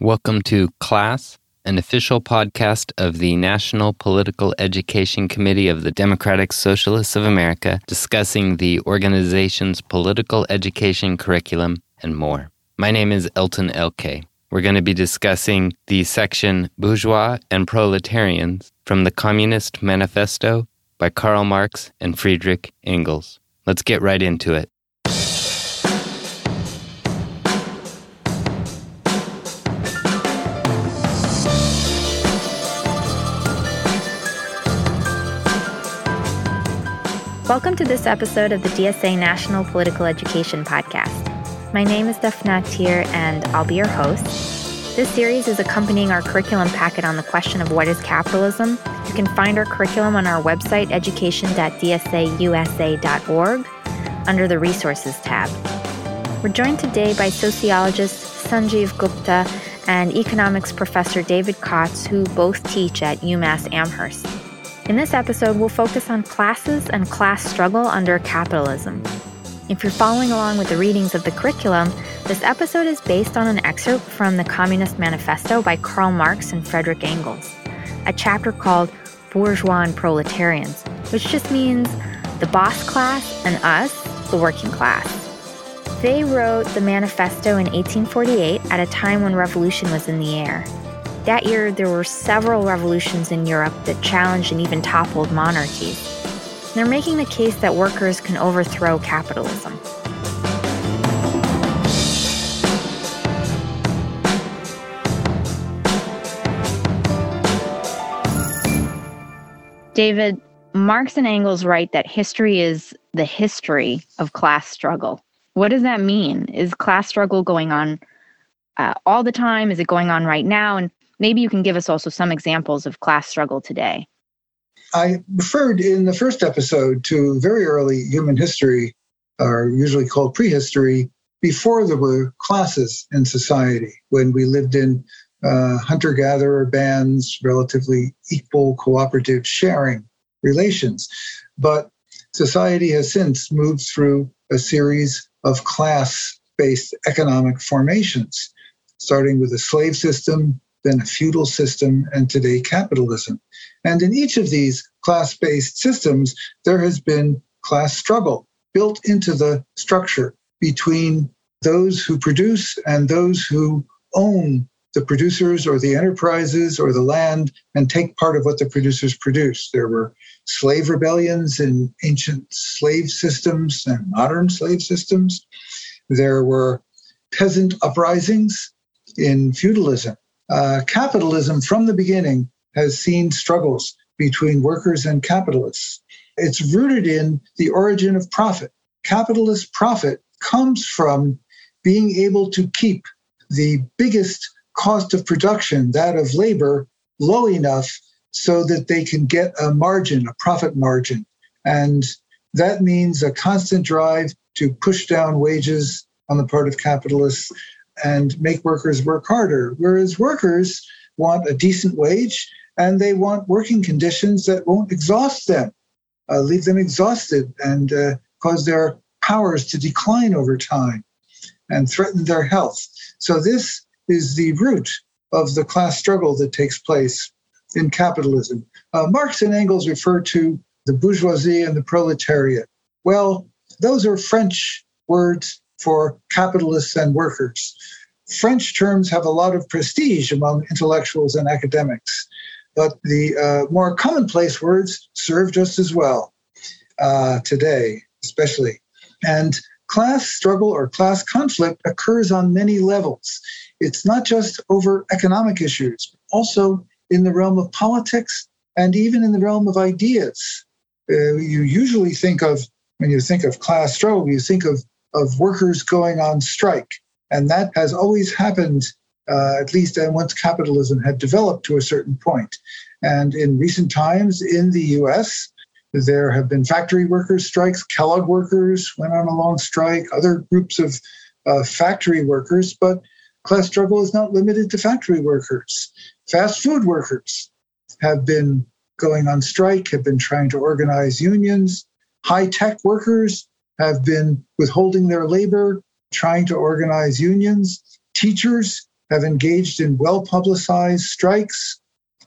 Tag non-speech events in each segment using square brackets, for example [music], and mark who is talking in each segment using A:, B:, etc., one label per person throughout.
A: Welcome to Class, an official podcast of the National Political Education Committee of the Democratic Socialists of America, discussing the organization's political education curriculum and more. My name is Elton LK. We're going to be discussing the section Bourgeois and Proletarians from the Communist Manifesto by Karl Marx and Friedrich Engels. Let's get right into it.
B: Welcome to this episode of the DSA National Political Education Podcast. My name is Daphna Thier, and I'll be your host. This series is accompanying our curriculum packet on the question of what is capitalism. You can find our curriculum on our website, education.dsausa.org, under the Resources tab. We're joined today by sociologist Sanjiv Gupta and economics professor David Kotz, who both teach at UMass Amherst. In this episode, we'll focus on classes and class struggle under capitalism. If you're following along with the readings of the curriculum, this episode is based on an excerpt from the Communist Manifesto by Karl Marx and Frederick Engels, a chapter called Bourgeois and Proletarians, which just means the boss class and us, the working class. They wrote the manifesto in 1848 at a time when revolution was in the air. That year, there were several revolutions in Europe that challenged and even toppled monarchies. They're making the case that workers can overthrow capitalism. David, Marx and Engels write that history is the history of class struggle. What does that mean? Is class struggle going on uh, all the time? Is it going on right now? And Maybe you can give us also some examples of class struggle today.
C: I referred in the first episode to very early human history, or usually called prehistory, before there were classes in society, when we lived in uh, hunter gatherer bands, relatively equal cooperative sharing relations. But society has since moved through a series of class based economic formations, starting with the slave system, then a feudal system, and today capitalism. And in each of these class based systems, there has been class struggle built into the structure between those who produce and those who own the producers or the enterprises or the land and take part of what the producers produce. There were slave rebellions in ancient slave systems and modern slave systems. There were peasant uprisings in feudalism. Uh, capitalism from the beginning has seen struggles between workers and capitalists. It's rooted in the origin of profit. Capitalist profit comes from being able to keep the biggest cost of production, that of labor, low enough so that they can get a margin, a profit margin. And that means a constant drive to push down wages on the part of capitalists and make workers work harder. Whereas workers want a decent wage and they want working conditions that won't exhaust them, uh, leave them exhausted, and uh, cause their powers to decline over time and threaten their health. So, this is the root of the class struggle that takes place in capitalism. Uh, Marx and Engels refer to the bourgeoisie and the proletariat. Well, those are French words for capitalists and workers. French terms have a lot of prestige among intellectuals and academics, but the uh, more commonplace words serve just as well uh, today, especially. And class struggle or class conflict occurs on many levels. It's not just over economic issues, but also in the realm of politics and even in the realm of ideas. Uh, you usually think of, when you think of class struggle, you think of of workers going on strike. And that has always happened, uh, at least once capitalism had developed to a certain point. And in recent times in the US, there have been factory workers' strikes. Kellogg workers went on a long strike, other groups of uh, factory workers, but class struggle is not limited to factory workers. Fast food workers have been going on strike, have been trying to organize unions. High tech workers have been withholding their labor, trying to organize unions. Teachers have engaged in well publicized strikes.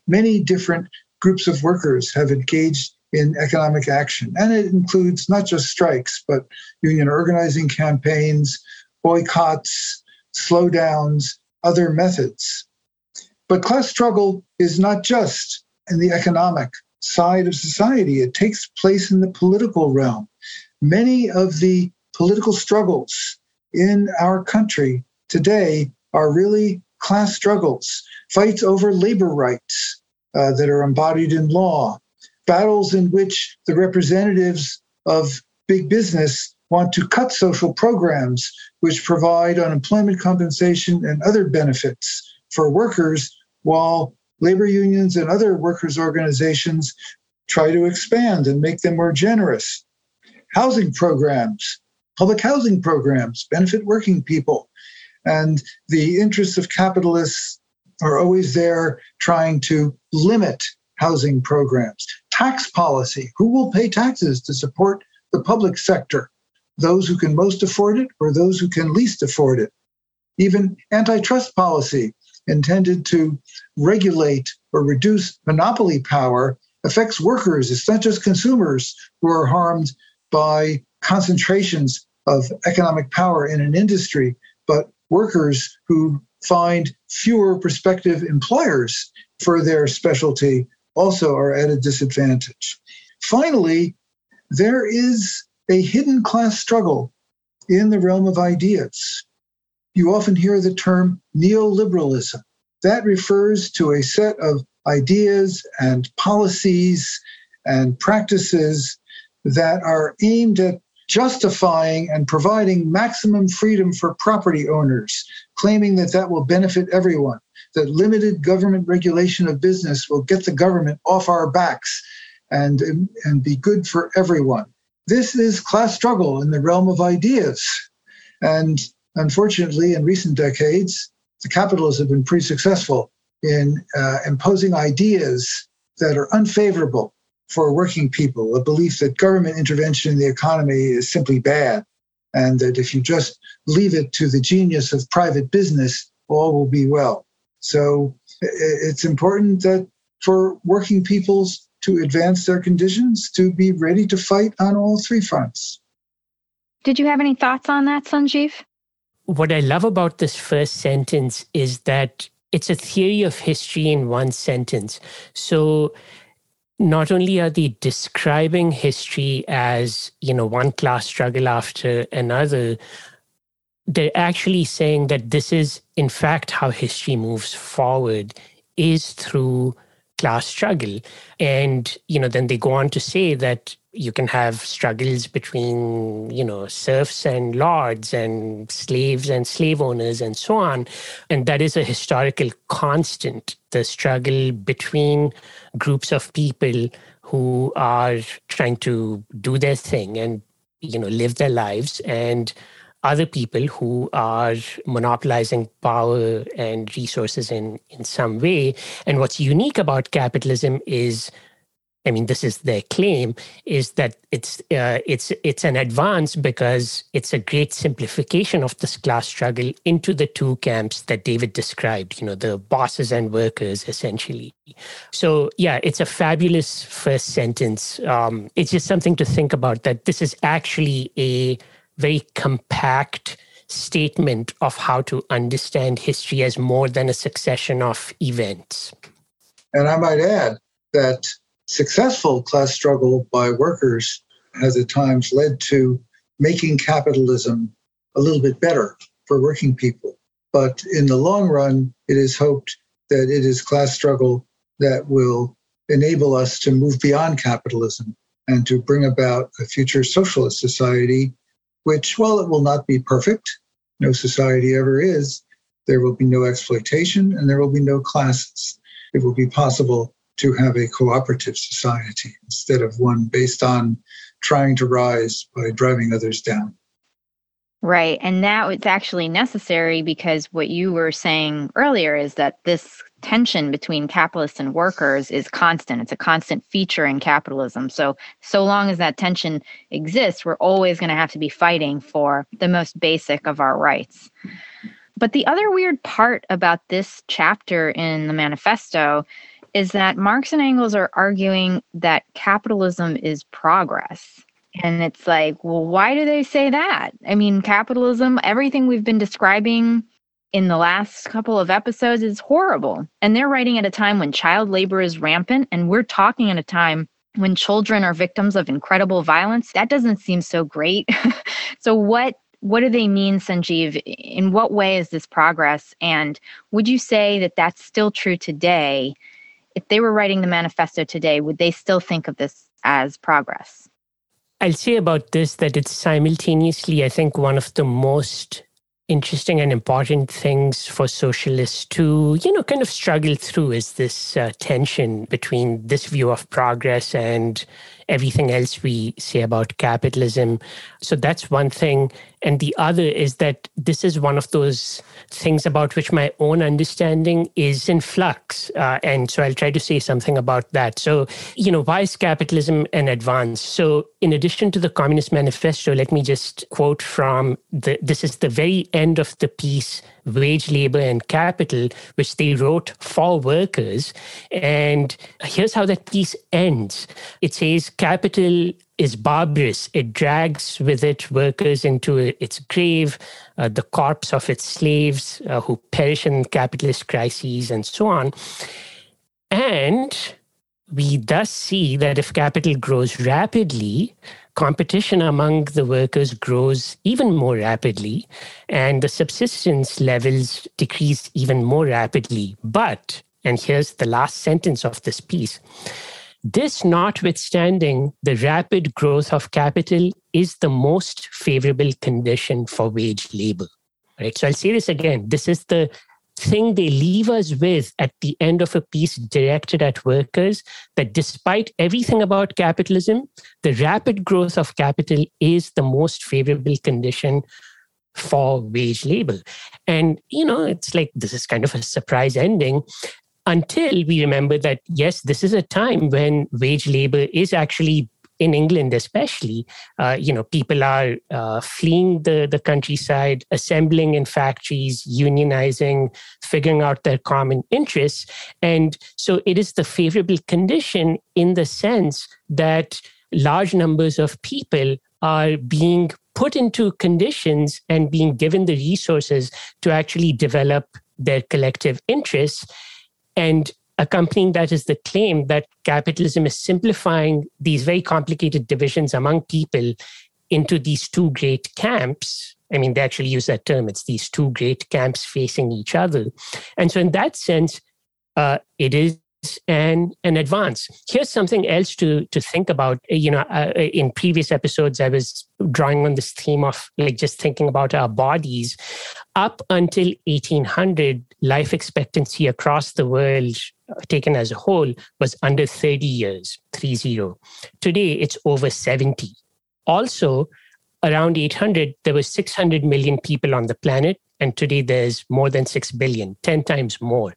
C: Many different groups of workers have engaged in economic action. And it includes not just strikes, but union organizing campaigns, boycotts, slowdowns, other methods. But class struggle is not just in the economic side of society, it takes place in the political realm. Many of the political struggles in our country today are really class struggles, fights over labor rights uh, that are embodied in law, battles in which the representatives of big business want to cut social programs which provide unemployment compensation and other benefits for workers, while labor unions and other workers' organizations try to expand and make them more generous. Housing programs, public housing programs benefit working people. And the interests of capitalists are always there trying to limit housing programs. Tax policy who will pay taxes to support the public sector? Those who can most afford it or those who can least afford it? Even antitrust policy intended to regulate or reduce monopoly power affects workers. It's not just consumers who are harmed by concentrations of economic power in an industry, but workers who find fewer prospective employers for their specialty also are at a disadvantage. Finally, there is a hidden class struggle in the realm of ideas. You often hear the term neoliberalism. That refers to a set of ideas and policies and practices that are aimed at justifying and providing maximum freedom for property owners, claiming that that will benefit everyone, that limited government regulation of business will get the government off our backs and, and be good for everyone. This is class struggle in the realm of ideas. And unfortunately, in recent decades, the capitalists have been pretty successful in uh, imposing ideas that are unfavorable for working people, a belief that government intervention in the economy is simply bad, and that if you just leave it to the genius of private business, all will be well. So it's important that for working peoples to advance their conditions, to be ready to fight on all three fronts.
B: Did you have any thoughts on that, Sanjiv?
D: What I love about this first sentence is that it's a theory of history in one sentence. So not only are they describing history as you know one class struggle after another they're actually saying that this is in fact how history moves forward is through class struggle. And you know then they go on to say that you can have struggles between you know serfs and lords and slaves and slave owners and so on. And that is a historical constant the struggle between groups of people who are trying to do their thing and you know live their lives and other people who are monopolizing power and resources in in some way and what's unique about capitalism is I mean, this is their claim is that it's uh, it's it's an advance because it's a great simplification of this class struggle into the two camps that David described. You know, the bosses and workers, essentially. So yeah, it's a fabulous first sentence. Um, it's just something to think about that this is actually a very compact statement of how to understand history as more than a succession of events.
C: And I might add that successful class struggle by workers has at times led to making capitalism a little bit better for working people. But in the long run, it is hoped that it is class struggle that will enable us to move beyond capitalism and to bring about a future socialist society, which, while it will not be perfect, no society ever is, there will be no exploitation and there will be no classes. It will be possible to have a cooperative society instead of one based on trying to rise by driving others down.
B: Right. And now it's actually necessary because what you were saying earlier is that this tension between capitalists and workers is constant. It's a constant feature in capitalism. So, so long as that tension exists, we're always going to have to be fighting for the most basic of our rights. But the other weird part about this chapter in the manifesto is that Marx and Engels are arguing that capitalism is progress. And it's like, well, why do they say that? I mean, capitalism, everything we've been describing in the last couple of episodes is horrible. And they're writing at a time when child labor is rampant, and we're talking at a time when children are victims of incredible violence. That doesn't seem so great. [laughs] so, what what do they mean, Sanjiv? In what way is this progress? And would you say that that's still true today? If they were writing the manifesto today, would they still think of this as progress?
D: I'll say about this that it's simultaneously, I think, one of the most interesting and important things for socialists to, you know, kind of struggle through is this uh, tension between this view of progress and everything else we say about capitalism. So that's one thing. And the other is that this is one of those things about which my own understanding is in flux. Uh, and so I'll try to say something about that. So, you know, why is capitalism an advance? So, in addition to the Communist Manifesto, let me just quote from the this is the very end of the piece wage labor and capital, which they wrote for workers. And here's how that piece ends it says, Capital is barbarous. It drags with it workers into its grave, uh, the corpse of its slaves uh, who perish in capitalist crises, and so on. And we thus see that if capital grows rapidly, competition among the workers grows even more rapidly and the subsistence levels decrease even more rapidly. But, and here's the last sentence of this piece this notwithstanding, the rapid growth of capital is the most favorable condition for wage labor. Right. So I'll say this again. This is the thing they leave us with at the end of a piece directed at workers that despite everything about capitalism, the rapid growth of capital is the most favorable condition for wage labor. And, you know, it's like this is kind of a surprise ending until we remember that, yes, this is a time when wage labor is actually in England, especially, uh, you know, people are uh, fleeing the, the countryside, assembling in factories, unionizing, figuring out their common interests. And so it is the favorable condition in the sense that large numbers of people are being put into conditions and being given the resources to actually develop their collective interests. And accompanying that is the claim that capitalism is simplifying these very complicated divisions among people into these two great camps. I mean, they actually use that term. It's these two great camps facing each other. And so, in that sense, uh, it is an, an advance. Here's something else to, to think about. Uh, you know, uh, uh, in previous episodes, I was drawing on this theme of like just thinking about our bodies. Up until 1800, life expectancy across the world uh, taken as a whole was under 30 years, 30. Today, it's over 70. Also, around 800, there were 600 million people on the planet, and today there's more than 6 billion, 10 times more.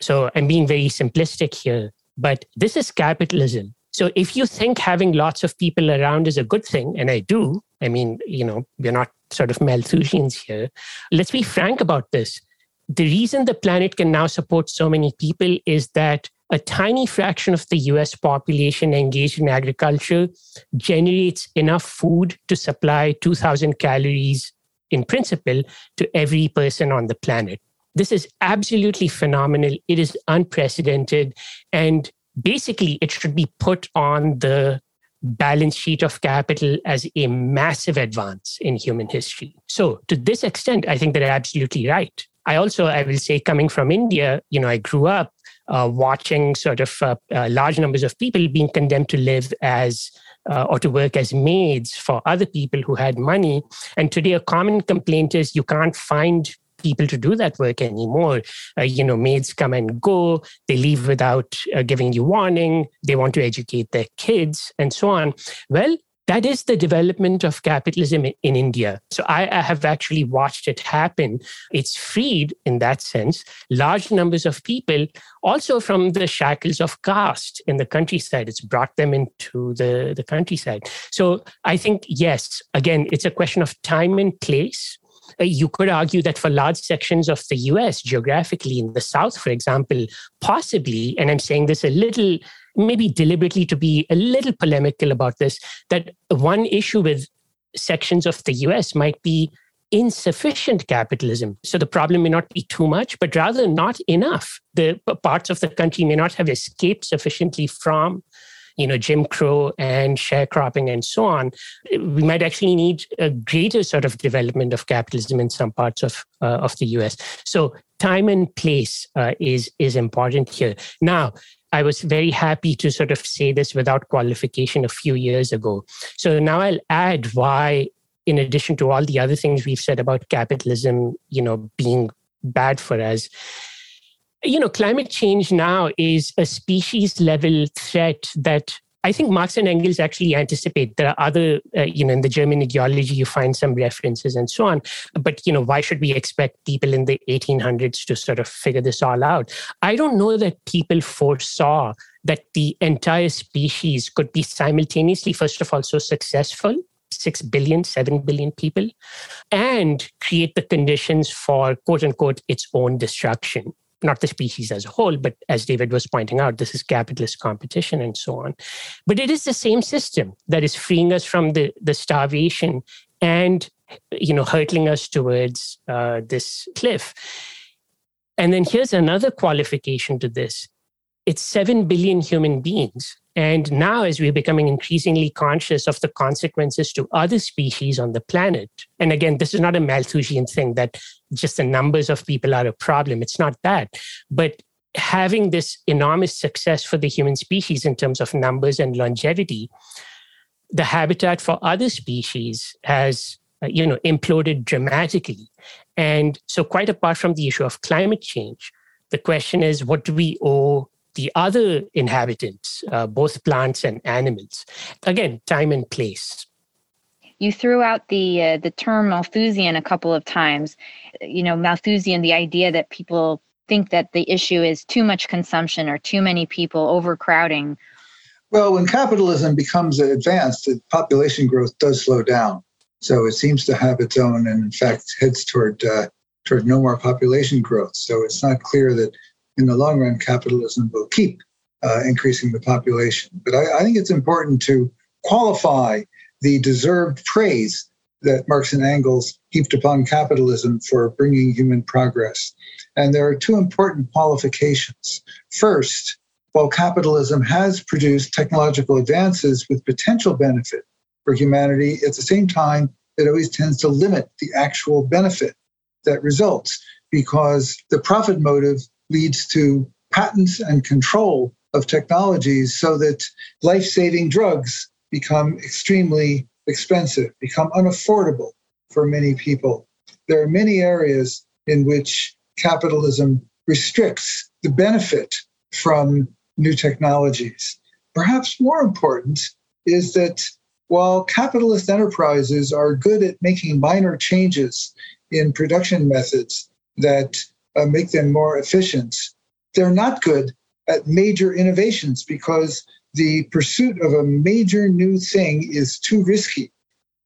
D: So I'm being very simplistic here, but this is capitalism. So if you think having lots of people around is a good thing, and I do, I mean, you know, we're not sort of Malthusians here. Let's be frank about this the reason the planet can now support so many people is that a tiny fraction of the US population engaged in agriculture generates enough food to supply 2,000 calories in principle to every person on the planet. This is absolutely phenomenal. It is unprecedented. And basically, it should be put on the balance sheet of capital as a massive advance in human history. So, to this extent, I think they're absolutely right. I also, I will say, coming from India, you know, I grew up uh, watching sort of uh, uh, large numbers of people being condemned to live as uh, or to work as maids for other people who had money. And today, a common complaint is you can't find people to do that work anymore. Uh, you know, maids come and go, they leave without uh, giving you warning, they want to educate their kids, and so on. Well, that is the development of capitalism in India. So I, I, have actually watched it happen. It's freed, in that sense, large numbers of people, also from the shackles of caste in the countryside. It's brought them into the, the countryside. So I think, yes, again, it's a question of time and place. Uh, you could argue that for large sections of the US, geographically, in the South, for example, possibly, and I'm saying this a little, maybe deliberately to be a little polemical about this, that one issue with sections of the US might be insufficient capitalism. So the problem may not be too much, but rather not enough. The parts of the country may not have escaped sufficiently from you know Jim Crow and sharecropping and so on, we might actually need a greater sort of development of capitalism in some parts of uh, of the U.S. So time and place uh, is is important here. Now, I was very happy to sort of say this without qualification a few years ago. So now I'll add why, in addition to all the other things we've said about capitalism, you know, being bad for us, you know, climate change now is a species level threat that I think Marx and Engels actually anticipate. There are other, uh, you know, in the German ideology, you find some references and so on. But, you know, why should we expect people in the 1800s to sort of figure this all out? I don't know that people foresaw that the entire species could be simultaneously, first of all, so successful 6 billion, 7 billion people, and create the conditions for quote unquote its own destruction not the species as a whole, but as David was pointing out, this is capitalist competition and so on. But it is the same system that is freeing us from the, the starvation and you know hurtling us towards uh, this cliff. And then here's another qualification to this: it's seven billion human beings and now, as we're becoming increasingly conscious of the consequences to other species on the planet, and again, this is not a Malthusian thing that just the numbers of people are a problem. It's not that. But having this enormous success for the human species in terms of numbers and longevity, the habitat for other species has uh, you know imploded dramatically and so quite apart from the issue of climate change the question is what do we owe the other inhabitants, uh, both plants and animals. Again, time and place.
B: You threw out the uh, the term Malthusian a couple of times. You know, Malthusian, the idea that people think that the issue is too much consumption or too many people overcrowding.
C: Well, when capitalism becomes advanced, the population growth does slow down. So it seems to have its own, and in fact, heads toward uh, toward no more population growth. So it's not clear that in the long run, capitalism will keep uh, increasing the population. But I, I, think it's important to qualify the deserved praise that Marx and Engels heaped upon capitalism for bringing human progress. And there are two important qualifications. First, while capitalism has produced technological advances with potential benefit for humanity, at the same time, it always tends to limit the actual benefit that results because the profit motive leads to patents and control of technologies so that life saving drugs become extremely expensive, become unaffordable for many people. There are many areas in which capitalism restricts the benefit from new technologies. Perhaps more important is that while capitalist enterprises are good at making minor changes in production methods that uh, make them more efficient. They're not good at major innovations because the pursuit of a major new thing is too risky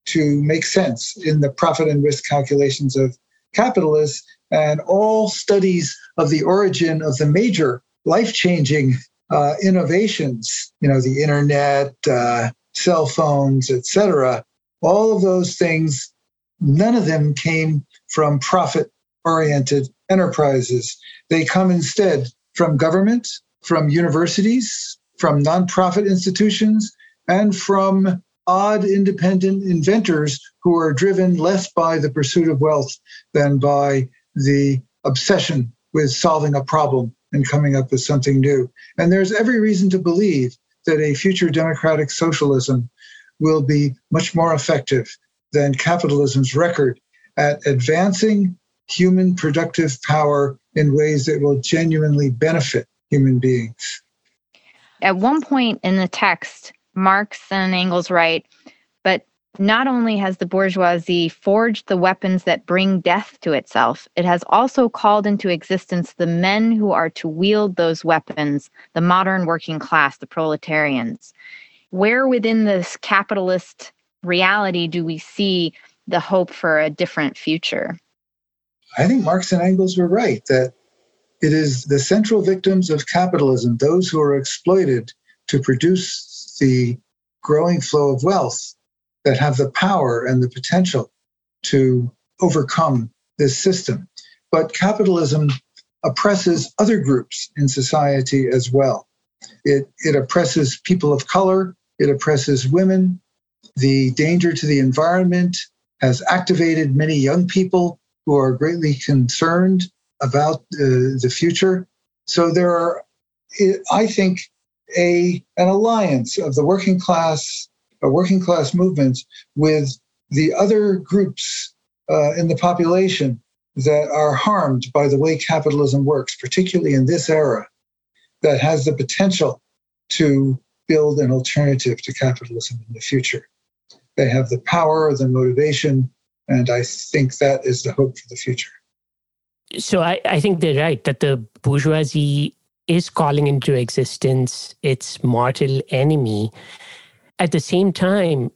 C: to make sense in the profit and risk calculations of capitalists. And all studies of the origin of the major life changing uh, innovations, you know, the internet, uh, cell phones, etc., all of those things, none of them came from profit oriented enterprises. They come instead from government, from universities, from nonprofit institutions, and from odd independent inventors who are driven less by the pursuit of wealth than by the obsession with solving a problem and coming up with something new. And there's every reason to believe that a future democratic socialism will be much more effective than capitalism's record at advancing human productive power in ways that will genuinely benefit human beings.
B: At one point in the text, Marx and Engels write, but not only has the bourgeoisie forged the weapons that bring death to itself, it has also called into existence the men who are to wield those weapons, the modern working class, the proletarians. Where within this capitalist reality do we see the hope for a different future?
C: I think Marx and Engels were right that it is the central victims of capitalism, those who are exploited to produce the growing flow of wealth, that have the power and the potential to overcome this system. But capitalism oppresses other groups in society as well. It, it oppresses people of color, it oppresses women. The danger to the environment has activated many young people who are greatly concerned about uh, the future. So there are, I think, a an alliance of the working class, a working class movements with the other groups uh, in the population that are harmed by the way capitalism works, particularly in this era, that has the potential to build an alternative to capitalism in the future. They have the power, the motivation, and I think that is the hope for the future.
D: So I, I think they're right that the bourgeoisie is calling into existence its mortal enemy. At the same time,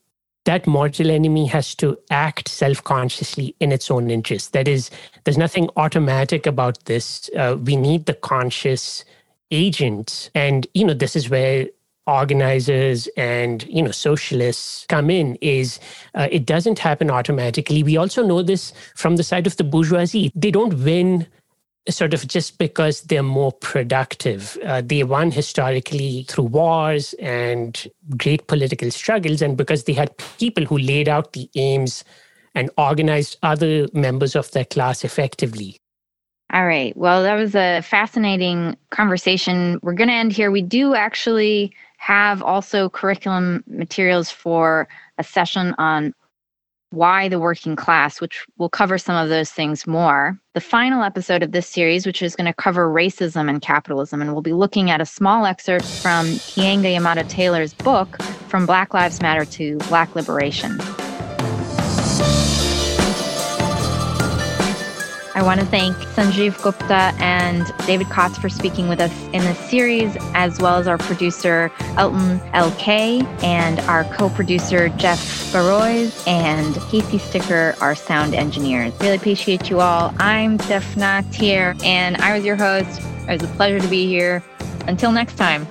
D: that mortal enemy has to act self consciously in its own interest. That is, there's nothing automatic about this. Uh, we need the conscious agent. And, you know, this is where organizers and you know socialists come in is uh, it doesn't happen automatically we also know this from the side of the bourgeoisie they don't win sort of just because they're more productive. Uh, they won historically through wars and great political struggles, and because they had people who laid out the aims and organized other members of their class effectively.
B: All right. Well, that was a fascinating conversation. We're going to end here. We do actually have also curriculum materials for a session on why the working class, which will cover some of those things more. The final episode of this series, which is going to cover racism and capitalism, and we'll be looking at a small excerpt from Keeanga-Yamahtta Taylor's book, From Black Lives Matter to Black Liberation. I want to thank Sanjiv Gupta and David Kotz for speaking with us in this series, as well as our producer, Elton LK, and our co producer, Jeff Barois, and Casey Stikker, our sound engineer. Really appreciate you all. I'm Daphna Thier, and I was your host. It was a pleasure to be here. Until next time.